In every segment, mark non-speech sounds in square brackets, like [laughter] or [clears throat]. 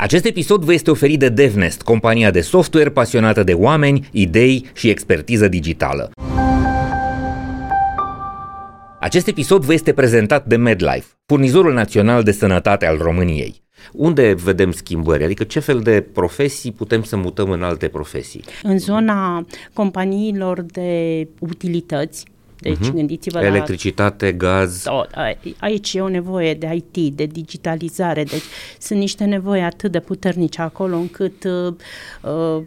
Acest episod vă este oferit de DevNest, compania de software pasionată de oameni, idei și expertiză digitală. Acest episod vă este prezentat de MedLife, furnizorul național de sănătate al României. Unde vedem schimbări? Adică ce fel de profesii putem să mutăm în alte profesii? În zona companiilor de utilități, deci uh-huh. gândiți-vă Electricitate, la... gaz. Tot, aici e o nevoie de IT, de digitalizare, deci sunt niște nevoi atât de puternice acolo încât uh, uh,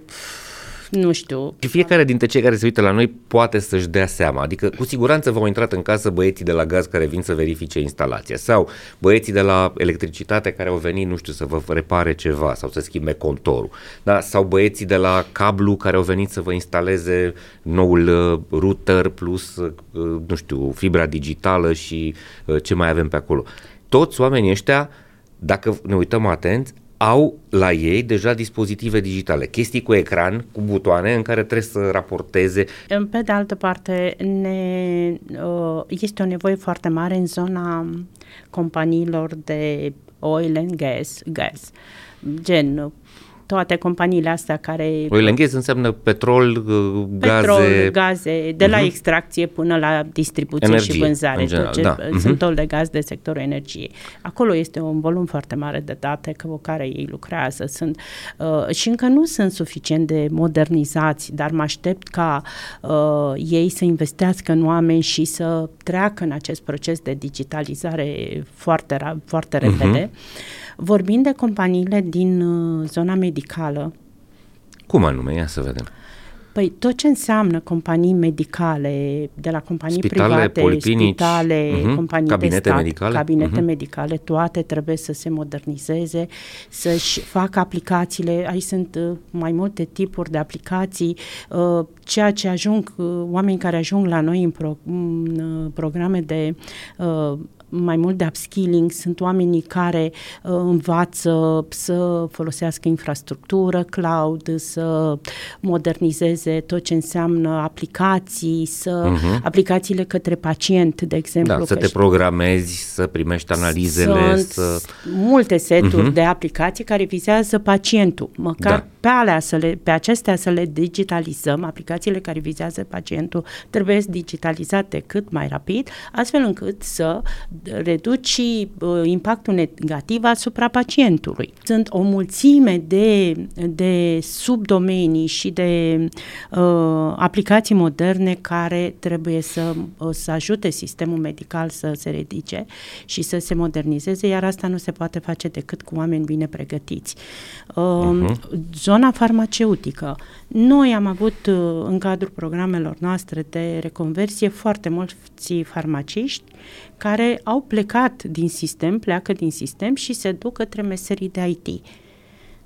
nu știu. Și fiecare dintre cei care se uită la noi poate să-și dea seama. Adică, cu siguranță v-au intrat în casă băieții de la gaz care vin să verifice instalația sau băieții de la electricitate care au venit, nu știu, să vă repare ceva sau să schimbe contorul. Da? Sau băieții de la cablu care au venit să vă instaleze noul uh, router plus, uh, nu știu, fibra digitală și uh, ce mai avem pe acolo. Toți oamenii ăștia dacă ne uităm atent, au la ei deja dispozitive digitale, chestii cu ecran, cu butoane în care trebuie să raporteze. Pe de altă parte, ne, uh, este o nevoie foarte mare în zona companiilor de oil and gas, gas gen toate companiile astea care... Oil and gas înseamnă petrol, uh, gaze... Petrol, gaze, de la uh-huh. extracție până la distribuție Energie, și vânzare. General, tot ce, da. Sunt uh-huh. tot de gaz de sectorul energiei. Acolo este un volum foarte mare de date cu care ei lucrează. Sunt, uh, și încă nu sunt suficient de modernizați, dar mă aștept ca uh, ei să investească în oameni și să treacă în acest proces de digitalizare foarte, foarte repede. Uh-huh. Vorbind de companiile din uh, zona medicală. Cum anume? Ia să vedem. Păi tot ce înseamnă companii medicale, de la companii spitale, private, poliklinici, spitale, uh-huh, companii cabinete de stat, medicale, cabinete uh-huh. medicale, toate trebuie să se modernizeze, să-și facă aplicațiile, aici sunt uh, mai multe tipuri de aplicații, uh, ceea ce ajung, uh, oameni care ajung la noi în, pro, în uh, programe de uh, mai mult de upskilling, sunt oamenii care uh, învață să folosească infrastructură cloud, să modernizeze tot ce înseamnă aplicații, să uh-huh. aplicațiile către pacient, de exemplu. Da, să te programezi, să primești analizele. Sunt să... multe seturi uh-huh. de aplicații care vizează pacientul. Măcar da. Pe, alea să le, pe acestea să le digitalizăm, aplicațiile care vizează pacientul trebuie digitalizate cât mai rapid, astfel încât să reduci uh, impactul negativ asupra pacientului. Sunt o mulțime de, de subdomenii și de uh, aplicații moderne care trebuie să, uh, să ajute sistemul medical să se ridice și să se modernizeze, iar asta nu se poate face decât cu oameni bine pregătiți. Uh, uh-huh. Zona farmaceutică. Noi am avut uh, în cadrul programelor noastre de reconversie foarte mulți farmaciști care au plecat din sistem, pleacă din sistem și se duc către meserii de IT.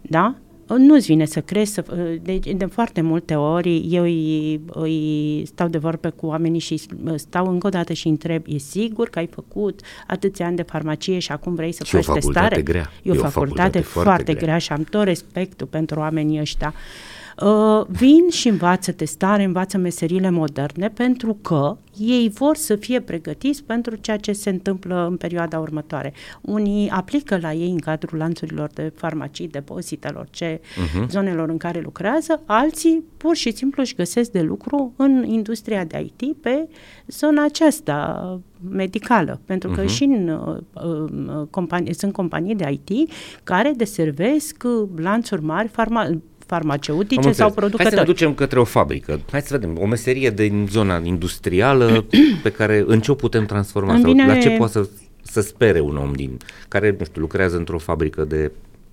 Da? Nu-ți vine să crezi, să, de, de foarte multe ori eu îi, îi stau de vorbă cu oamenii și stau încă o dată și întreb, e sigur că ai făcut atâția ani de farmacie și acum vrei să și faci testare? Grea. E o, e o facultate, facultate foarte, foarte grea. grea și am tot respectul pentru oamenii ăștia. Uh, Uh, vin și învață testare, învață meserile moderne pentru că ei vor să fie pregătiți pentru ceea ce se întâmplă în perioada următoare. Unii aplică la ei în cadrul lanțurilor de farmacii, depozitelor, ce uh-huh. zonelor în care lucrează, alții pur și simplu își găsesc de lucru în industria de IT pe zona aceasta medicală, pentru că uh-huh. și în uh, uh, companii, sunt companii de IT care deservesc lanțuri mari farma, farmaceutice sau producători. Hai să ne ducem către o fabrică. Hai să vedem, o meserie din zona industrială [clears throat] pe care în ce o putem transforma? Sau la ce poate să, să spere un om din care, nu știu, lucrează într-o fabrică de,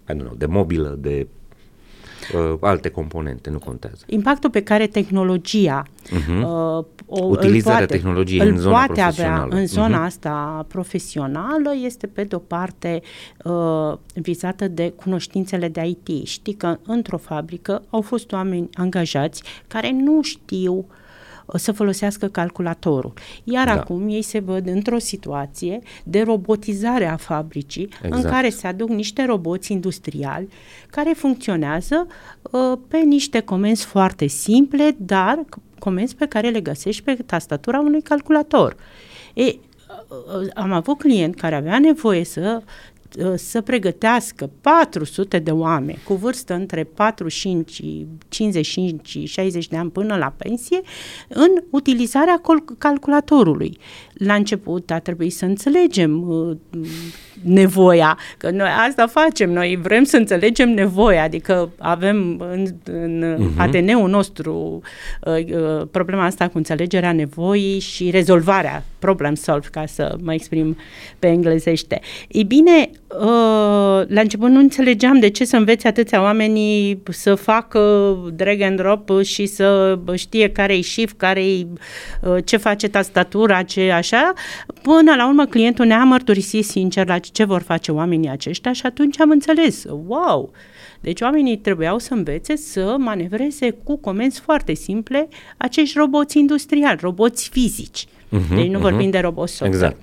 I don't know, de mobilă, de uh, alte componente, nu contează. Impactul pe care tehnologia uh-huh. uh, o, utilizarea poate, tehnologiei în zona poate avea în zona uh-huh. asta profesională este pe de o parte uh, vizată de cunoștințele de IT. Știi că într-o fabrică au fost oameni angajați care nu știu uh, să folosească calculatorul. Iar da. acum ei se văd într-o situație de robotizare a fabricii exact. în care se aduc niște roboți industriali care funcționează uh, pe niște comenzi foarte simple, dar comenzi pe care le găsești pe tastatura unui calculator. E, uh, am avut client care avea nevoie să uh, să pregătească 400 de oameni cu vârstă între 45, 55 și 60 de ani până la pensie în utilizarea calculatorului. La început a trebuit să înțelegem uh, nevoia, că noi asta facem, noi vrem să înțelegem nevoia, adică avem în, în uh-huh. ADN-ul nostru uh, uh, problema asta cu înțelegerea nevoii și rezolvarea problem solve, ca să mă exprim pe englezește. Ei bine, uh, la început nu înțelegeam de ce să învețe atâția oamenii să facă drag and drop și să știe care-i shift, care-i, uh, ce face tastatura, ce așa. Până la urmă clientul ne-a mărturisit sincer la ce vor face oamenii aceștia și atunci am înțeles, wow, deci oamenii trebuiau să învețe să manevreze cu comenzi foarte simple acești roboți industriali, roboți fizici. Uh-huh, deci nu uh-huh. vorbim de roboți software. Exact.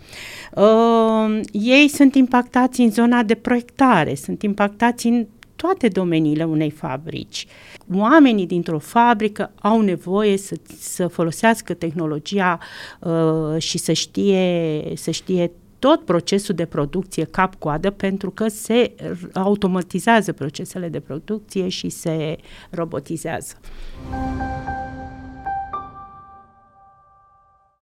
Uh, ei sunt impactați în zona de proiectare, sunt impactați în toate domeniile unei fabrici. Oamenii dintr-o fabrică au nevoie să, să folosească tehnologia uh, și să știe, să știe tot procesul de producție cap-coadă pentru că se automatizează procesele de producție și se robotizează.